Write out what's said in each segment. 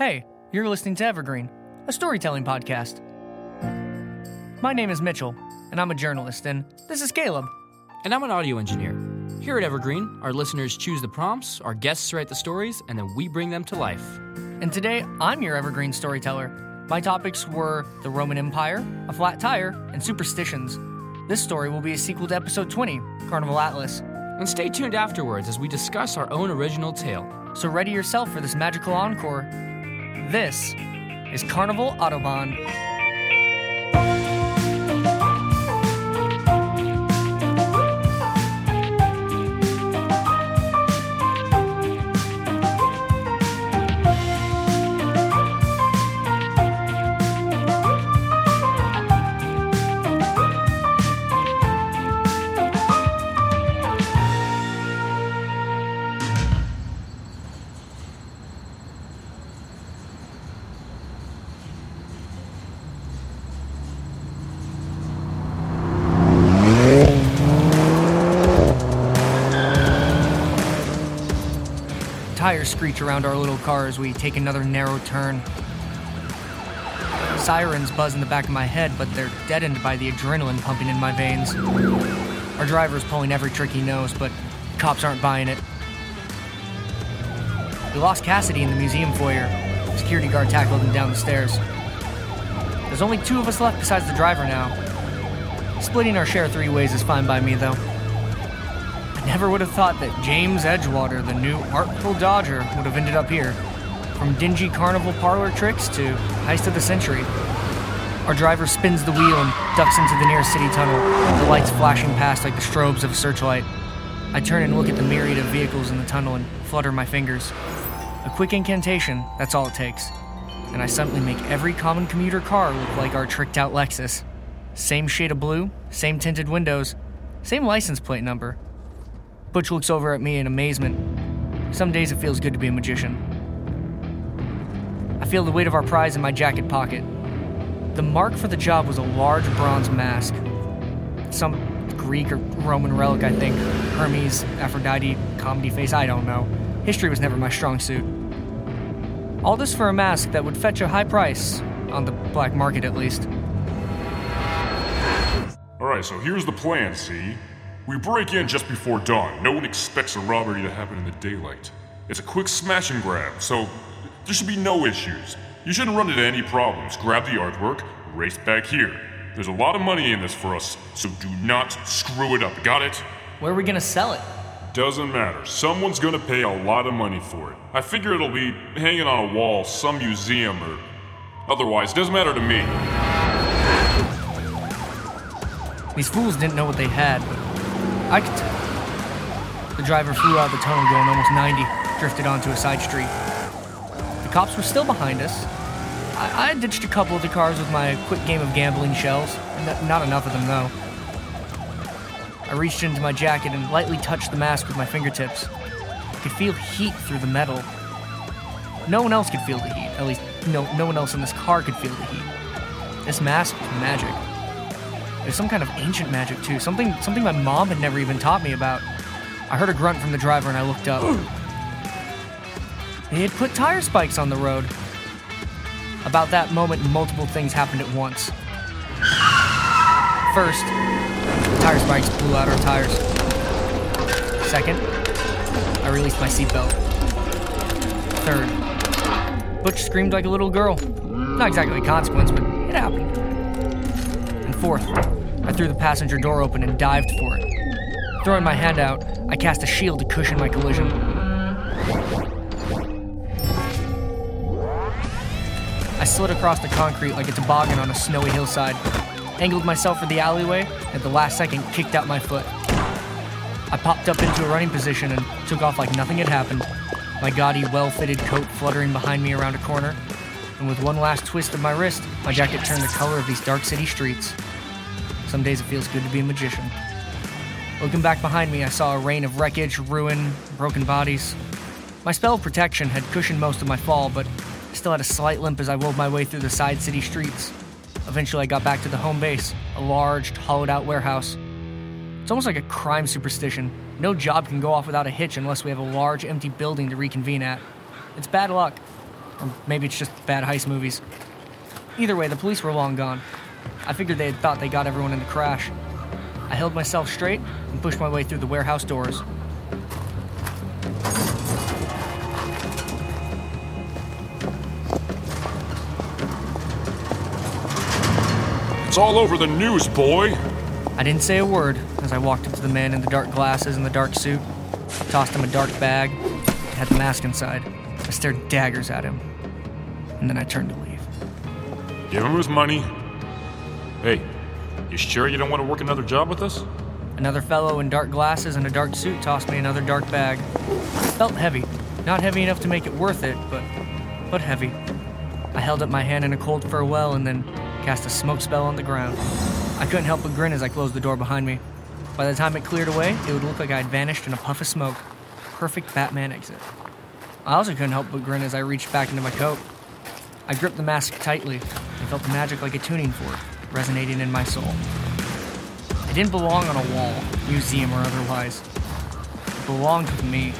Hey, you're listening to Evergreen, a storytelling podcast. My name is Mitchell, and I'm a journalist, and this is Caleb. And I'm an audio engineer. Here at Evergreen, our listeners choose the prompts, our guests write the stories, and then we bring them to life. And today, I'm your Evergreen storyteller. My topics were the Roman Empire, a flat tire, and superstitions. This story will be a sequel to episode 20, Carnival Atlas. And stay tuned afterwards as we discuss our own original tale. So ready yourself for this magical encore. This is Carnival Autobahn. Tires screech around our little car as we take another narrow turn. Sirens buzz in the back of my head, but they're deadened by the adrenaline pumping in my veins. Our driver's pulling every trick he knows, but cops aren't buying it. We lost Cassidy in the museum foyer. Security guard tackled him down the stairs. There's only two of us left besides the driver now. Splitting our share three ways is fine by me, though. I never would have thought that James Edgewater, the new Artful Dodger, would have ended up here. From dingy carnival parlor tricks to heist of the century. Our driver spins the wheel and ducks into the nearest city tunnel, the lights flashing past like the strobes of a searchlight. I turn and look at the myriad of vehicles in the tunnel and flutter my fingers. A quick incantation, that's all it takes. And I suddenly make every common commuter car look like our tricked out Lexus. Same shade of blue, same tinted windows, same license plate number. Butch looks over at me in amazement. Some days it feels good to be a magician. I feel the weight of our prize in my jacket pocket. The mark for the job was a large bronze mask. Some Greek or Roman relic, I think. Hermes, Aphrodite, comedy face, I don't know. History was never my strong suit. All this for a mask that would fetch a high price, on the black market at least. Alright, so here's the plan, see? We break in just before dawn. No one expects a robbery to happen in the daylight. It's a quick smash and grab, so there should be no issues. You shouldn't run into any problems. Grab the artwork, race back here. There's a lot of money in this for us, so do not screw it up. Got it? Where are we gonna sell it? Doesn't matter. Someone's gonna pay a lot of money for it. I figure it'll be hanging on a wall, some museum, or otherwise. Doesn't matter to me. These fools didn't know what they had, but I could. The driver flew out of the tunnel going almost 90, drifted onto a side street. The cops were still behind us. I, I ditched a couple of the cars with my quick game of gambling shells, N- not enough of them though. I reached into my jacket and lightly touched the mask with my fingertips. I could feel heat through the metal. No one else could feel the heat. At least, no, no one else in this car could feel the heat. This mask was magic. There's some kind of ancient magic too, something something my mom had never even taught me about. I heard a grunt from the driver and I looked up. they had put tire spikes on the road. About that moment, multiple things happened at once. First, tire spikes blew out our tires. Second, I released my seatbelt. Third, Butch screamed like a little girl. Not exactly a consequence, but it happened. And fourth, I threw the passenger door open and dived for it. Throwing my hand out, I cast a shield to cushion my collision. I slid across the concrete like a toboggan on a snowy hillside, angled myself for the alleyway, and at the last second kicked out my foot. I popped up into a running position and took off like nothing had happened, my gaudy, well fitted coat fluttering behind me around a corner. And with one last twist of my wrist, my jacket turned the color of these dark city streets. Some days it feels good to be a magician. Looking back behind me, I saw a rain of wreckage, ruin, broken bodies. My spell of protection had cushioned most of my fall, but I still had a slight limp as I wove my way through the side city streets. Eventually, I got back to the home base, a large, hollowed out warehouse. It's almost like a crime superstition. No job can go off without a hitch unless we have a large, empty building to reconvene at. It's bad luck. Or maybe it's just bad heist movies. Either way, the police were long gone. I figured they had thought they got everyone in the crash. I held myself straight and pushed my way through the warehouse doors. It's all over the news, boy. I didn't say a word as I walked up to the man in the dark glasses and the dark suit, tossed him a dark bag, it had the mask inside. I stared daggers at him, and then I turned to leave. Give him his money. Hey, you sure you don't want to work another job with us? Another fellow in dark glasses and a dark suit tossed me another dark bag. Felt heavy. Not heavy enough to make it worth it, but but heavy. I held up my hand in a cold farewell and then cast a smoke spell on the ground. I couldn't help but grin as I closed the door behind me. By the time it cleared away, it would look like I had vanished in a puff of smoke. Perfect Batman exit. I also couldn't help but grin as I reached back into my coat. I gripped the mask tightly and felt the magic like a tuning fork resonating in my soul. It didn't belong on a wall, museum or otherwise. It belonged with me.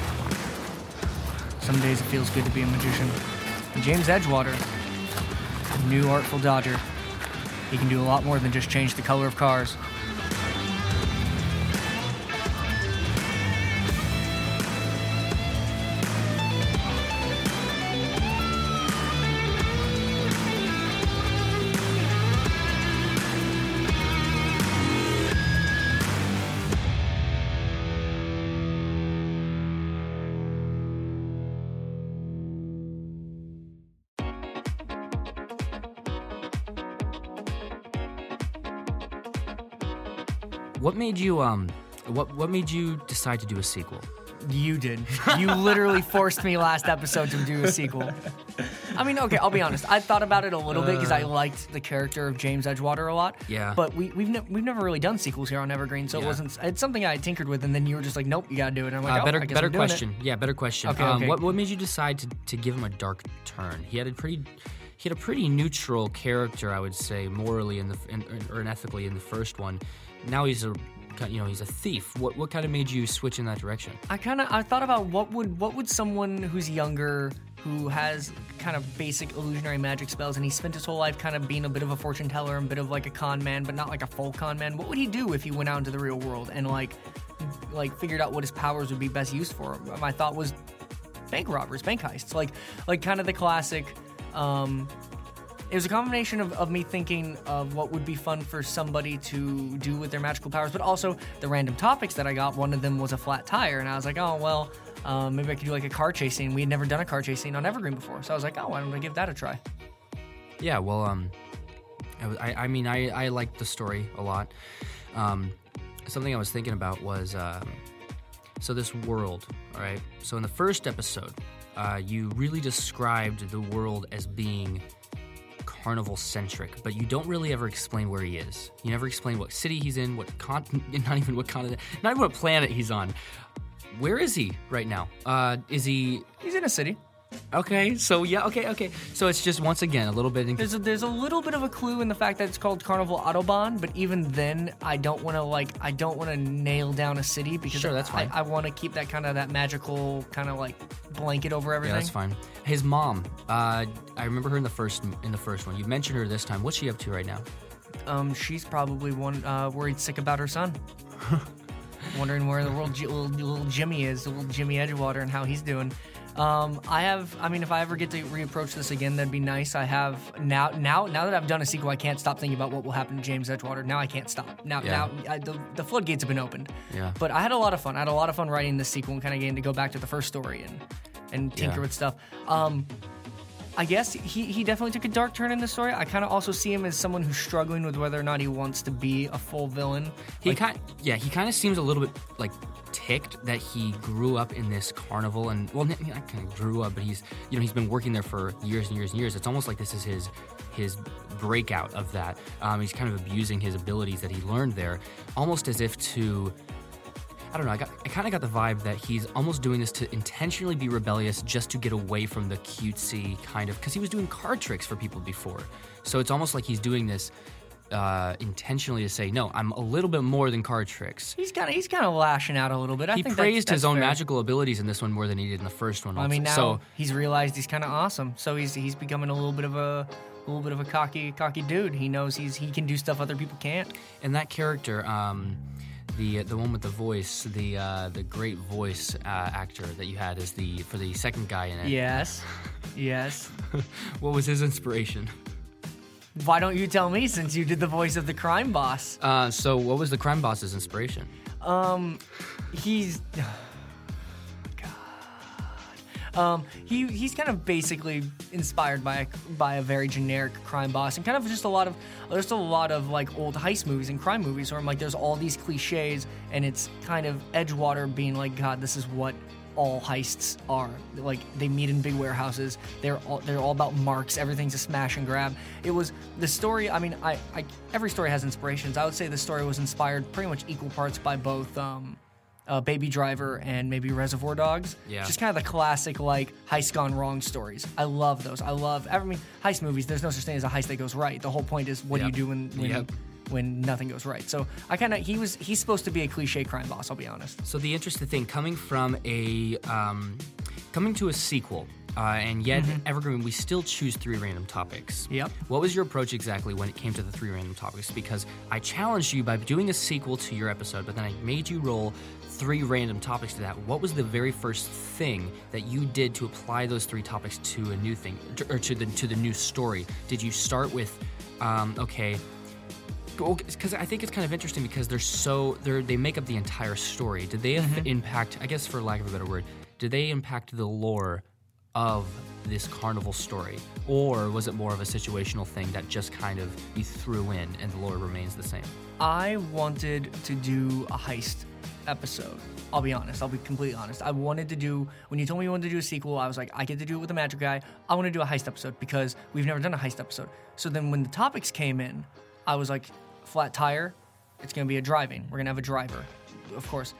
Some days it feels good to be a magician. And James Edgewater, a new artful dodger. He can do a lot more than just change the color of cars. What made you um what what made you decide to do a sequel? You did. You literally forced me last episode to do a sequel. I mean, okay, I'll be honest. I thought about it a little bit because I liked the character of James Edgewater a lot. Uh. Yeah. But we, we've ne- we've never really done sequels here on Evergreen, so it Yeah. wasn't. It's something I had tinkered with, and then you were just like, "Nope, you gotta do it." And I'm like, Uh, oh, better I guess better I'm doing it." question. Yeah, better question. Okay, um, okay. What what made you decide to, to give him a dark turn? He had a pretty he had a pretty neutral character, I would say, morally in the in, or ethically in the first one. Now he's a you know he's a thief. What what kind of made you switch in that direction? I kind of I thought about what would what would someone who's younger who has kind of basic illusionary magic spells and he spent his whole life kind of being a bit of a fortune teller and a bit of like a con man but not like a full con man what would he do if he went out into the real world and like like figured out what his powers would be best used for my thought was bank robbers bank heists like like kind of the classic um it was a combination of, of me thinking of what would be fun for somebody to do with their magical powers, but also the random topics that I got. One of them was a flat tire, and I was like, oh, well, um, maybe I could do like a car chasing. We had never done a car chasing on Evergreen before, so I was like, oh, why don't I give that a try? Yeah, well, um, I, I, I mean, I, I liked the story a lot. Um, something I was thinking about was, um, so this world, all right? So in the first episode, uh, you really described the world as being carnival centric, but you don't really ever explain where he is. You never explain what city he's in, what con, not even what continent, not even what planet he's on. Where is he right now? Uh, is he He's in a city. Okay? So yeah, okay, okay. So it's just once again a little bit. In, There's a, there's a little bit of a clue in the fact that it's called Carnival Autobahn, but even then, I don't want to like I don't want to nail down a city because Sure, that's I, fine. I want to keep that kind of that magical kind of like blanket over everything. Yeah, that's fine. His mom, uh, I remember her in the first in the first one. You mentioned her this time. What's she up to right now? Um, she's probably one uh, worried sick about her son. Wondering where the world little, little Jimmy is, little Jimmy Edgewater, and how he's doing. Um, I have, I mean, if I ever get to reapproach this again, that'd be nice. I have now, now, now that I've done a sequel, I can't stop thinking about what will happen to James Edgewater. Now I can't stop. Now, Yeah. now, I, the, the floodgates have been opened. Yeah. But I had a lot of fun. I had a lot of fun writing this sequel and kind of getting to go back to the first story and and tinker Yeah. with stuff. Um, I guess he, he definitely took a dark turn in the story. I kind of also see him as someone who's struggling with whether or not he wants to be a full villain. He kind, yeah, he kind of seems a little bit like ticked that he grew up in this carnival and well, not kind of grew up, but he's you know he's been working there for years and years and years. It's almost like this is his his breakout of that. Um, he's kind of abusing his abilities that he learned there, almost as if to I don't know. I got I kind of got the vibe that he's almost doing this to intentionally be rebellious, just to get away from the cutesy kind of because he was doing card tricks for people before. So it's almost like he's doing this uh, intentionally to say, no, I'm a little bit more than card tricks. He's kind of he's kind of lashing out a little bit. I He think that's- praised his own fair. magical abilities in this one more than he did in the first one. I mean, now so he's realized he's kind of awesome. So he's he's becoming a little bit of a, a little bit of a cocky cocky dude. He knows he's he can do stuff other people can't. And that character, um, the the one with the voice, the uh, the great voice uh, actor that you had as the for the second guy in it. Yes, yes. What was his inspiration? Why don't you tell me since you did the voice of the crime boss? Uh, so, what was the crime boss's inspiration? Um, he's. Um, he he's kind of basically inspired by a, by a very generic crime boss and kind of just a lot of there's a lot of like old heist movies and crime movies where I'm like there's all these cliches and it's kind of Edgewater being like God this is what all heists are. Like they meet in big warehouses. They're all they're all about marks. Everything's a smash and grab. It was the story i mean i, I every story has inspirations. I would say the story was inspired pretty much equal parts by both um uh, baby driver and maybe reservoir dogs. Yeah. just kind of the classic like heist gone wrong stories. I love those. I love i mean heist movies there's no such thing as a heist that goes right. The whole point is what do you do when when, Yep. when nothing goes right? So i kind of he was he's supposed to be a cliche crime boss i'll be honest. So the interesting thing, coming from a um, coming to a sequel, uh, and yet Evergreen, we still choose three random topics. Mm-hmm. Yep. What was your approach exactly when it came to the three random topics? Because I challenged you by doing a sequel to your episode, but then I made you roll three random topics to that. What was the very first thing that you did to apply those three topics to a new thing or to the to the new story? Did you start with, um, okay, because I think it's kind of interesting because they're so they're they make up the entire story. Did they Mm-hmm. impact? I guess for lack of a better word, did they impact the lore of this carnival story, or was it more of a situational thing that just kind of you threw in and the lore remains the same? I wanted to do a heist episode. I'll be honest. I'll be completely honest. I wanted to do when you told me you wanted to do a sequel. I was like, I get to do it with the magic guy. I want to do a heist episode because we've never done a heist episode. So then when the topics came in, I was like, flat tire. It's gonna be a driving. We're gonna have a driver, of course.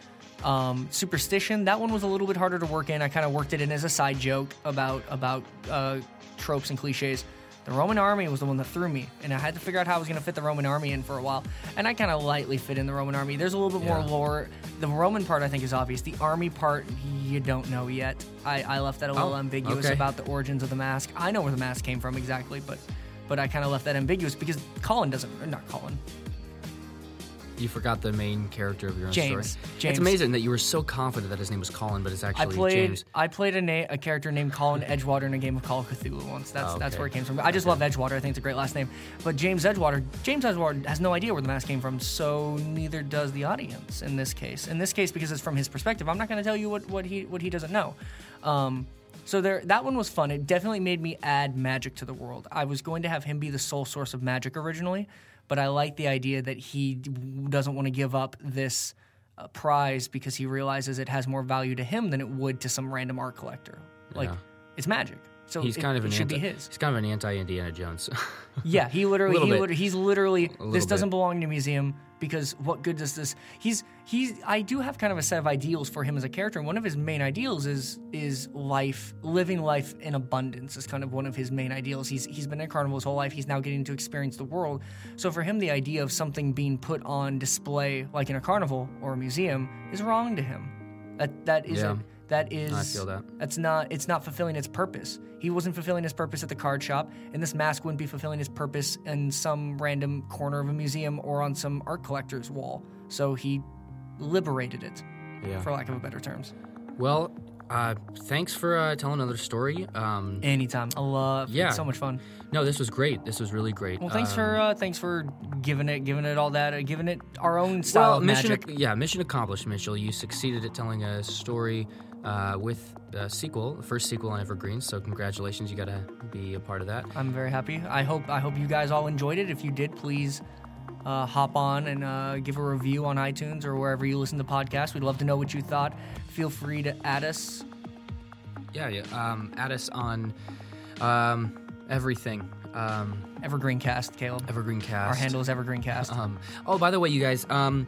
Um, superstition. That one was a little bit harder to work in. I kind of worked it in as a side joke about about uh, tropes and cliches. The Roman army was the one that threw me, and I had to figure out how I was going to fit the Roman army in for a while. And I kind of lightly fit in the Roman army. There's a little bit Yeah. more lore. The Roman part, I think, is obvious. The army part, you don't know yet. I, I left that a little Oh, ambiguous okay. about the origins of the mask. I know where the mask came from exactly, but but I kind of left that ambiguous because Colin doesn't, not Colin. You forgot the main character of your own James. story. James. It's amazing that you were so confident that his name was Colin, but it's I actually played James. I played a, na- a character named Colin Edgewater in a game of Call of Cthulhu once. That's Oh, that's where it came from. I just love Edgewater. I think it's a great last name. But James Edgewater, James Edgewater has no idea where the mask came from, so neither does the audience in this case. In this case, because it's from his perspective, I'm not going to tell you what, what he what he doesn't know. Um, so there, that one was fun. It definitely made me add magic to the world. I was going to have him be the sole source of magic originally, but I like the idea that he doesn't want to give up this uh, prize because he realizes it has more value to him than it would to some random art collector. Like Yeah. it's magic, so He's it, kind of an should anti, be his. He's kind of an anti-Indiana Jones. Yeah, he literally, he bit. liter- he's literally. This doesn't bit. belong in a museum because what good does this? He's he's. I do have kind of a set of ideals for him as a character, and one of his main ideals is is life, living life in abundance is kind of one of his main ideals. He's he's been at carnival his whole life. He's now getting to experience the world. So for him, the idea of something being put on display, like in a carnival or a museum, is wrong to him. That that isn't. Yeah. That is. I feel that. That's not. It's not fulfilling its purpose. He wasn't fulfilling his purpose at the card shop, and this mask wouldn't be fulfilling his purpose in some random corner of a museum or on some art collector's wall. So he liberated it, yeah. for lack of a better terms. Well, uh, thanks for uh, telling another story. Um, Anytime. I love. Yeah. So much fun. no, this was great. This was really great. Well, thanks Um, for uh, thanks for giving it giving it all that uh, giving it our own style well, of mission, magic. yeah, mission accomplished, Mitchell. You succeeded at telling a story uh, with a sequel, the first sequel on Evergreen. So congratulations, you got to be a part of that. I'm very happy. I hope I hope you guys all enjoyed it. If you did, please uh, hop on and uh, give a review on iTunes or wherever you listen to podcasts. We'd love to know what you thought. Feel free to add us. Yeah, yeah. Um, add us on um, everything. Um, Evergreen Cast, Caleb. Evergreen Cast. Our handle is Evergreen Cast. Um, oh, by the way, you guys, um,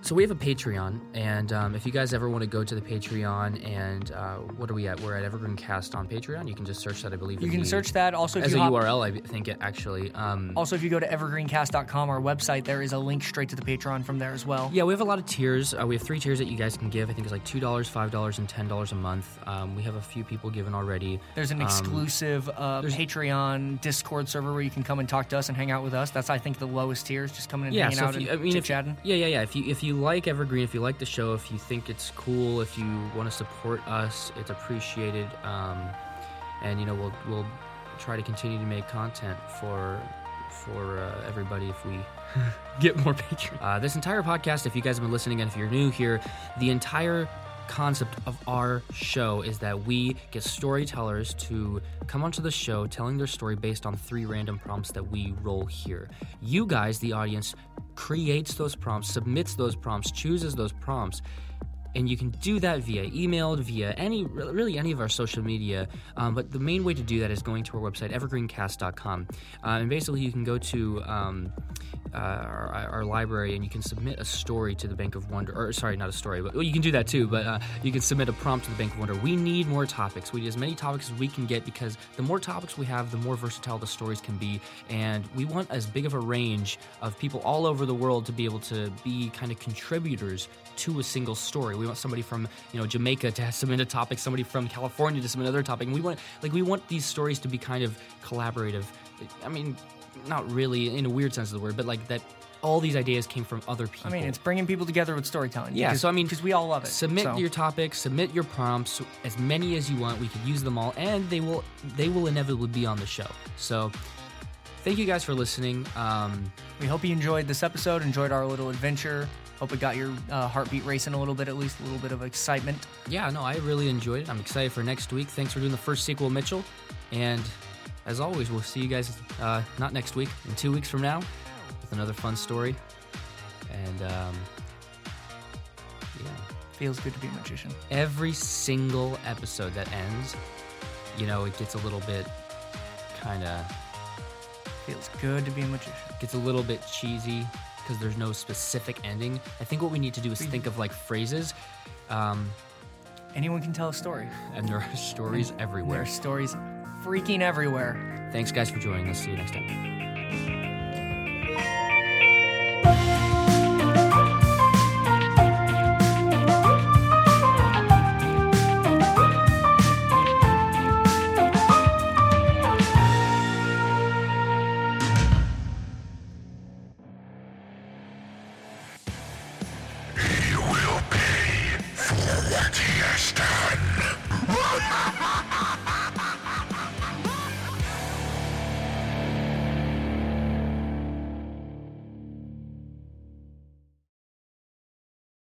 so we have a Patreon, and um, if you guys ever want to go to the Patreon, and uh, what are we at? We're at Evergreen Cast on Patreon. You can just search that, I believe. You can the- search that. Also, as a hop- URL. I think it actually. Um, Also, if you go to evergreencast.com, our website, there is a link straight to the Patreon from there as well. Yeah, we have a lot of tiers. Uh, we have three tiers that you guys can give. I think it's like two dollars, five dollars, and ten dollars a month. Um, we have a few people given already. There's an Um, exclusive uh, Patreon Discord server where you can come and talk to us and hang out with us. That's, I think, the lowest tier is just coming and yeah, hanging so out you, I and mean, chit chatting. yeah, yeah, yeah. If you if you like Evergreen, if you like the show, if you think it's cool, if you want to support us, it's appreciated. Um, and you know, we'll we'll try to continue to make content for for uh, everybody if we get more patrons. Uh, this entire podcast, if you guys have been listening and if you're new here, the entire concept of our show is that we get storytellers to come onto the show telling their story based on three random prompts that we roll here. You guys, the audience, creates those prompts, submits those prompts, chooses those prompts. And you can do that via email, via any, really any of our social media. Um, but the main way to do that is going to our website, evergreencast.com. Uh, and basically, you can go to um, uh, our, our library and you can submit a story to the Bank of Wonder. Or, sorry, not a story, but well, you can do that too. But uh, you can submit a prompt to the Bank of Wonder. We need more topics. We need as many topics as we can get because the more topics we have, the more versatile the stories can be. And we want as big of a range of people all over the world to be able to be kind of contributors to a single story. We want somebody from you know Jamaica to submit a topic, somebody from California to submit another topic, and we want like we want these stories to be kind of collaborative. I mean, not really in a weird sense of the word, but like that. All these ideas came from other people. I mean, it's bringing people together with storytelling. Yeah, because, so I mean, because we all love it. Submit so. your topics, submit your prompts, as many as you want. We could use them all, and they will they will inevitably be on the show. So, thank you guys for listening. Um, We hope you enjoyed this episode, enjoyed our little adventure. Hope it got your uh, heartbeat racing a little bit, at least a little bit of excitement. yeah, no, I really enjoyed it. I'm excited for next week. Thanks for doing the first sequel, Mitchell. And as always, we'll see you guys uh, not next week, in two weeks from now, with another fun story. And um, yeah. Feels good to be a magician. every single episode that ends, you know, it gets a little bit kind of Feels good to be a magician. gets a little bit cheesy because there's no specific ending. I think what we need to do is think of like phrases, um, Anyone can tell a story. and there are stories everywhere. There's stories freaking everywhere. Thanks, guys, for joining us. See you next time.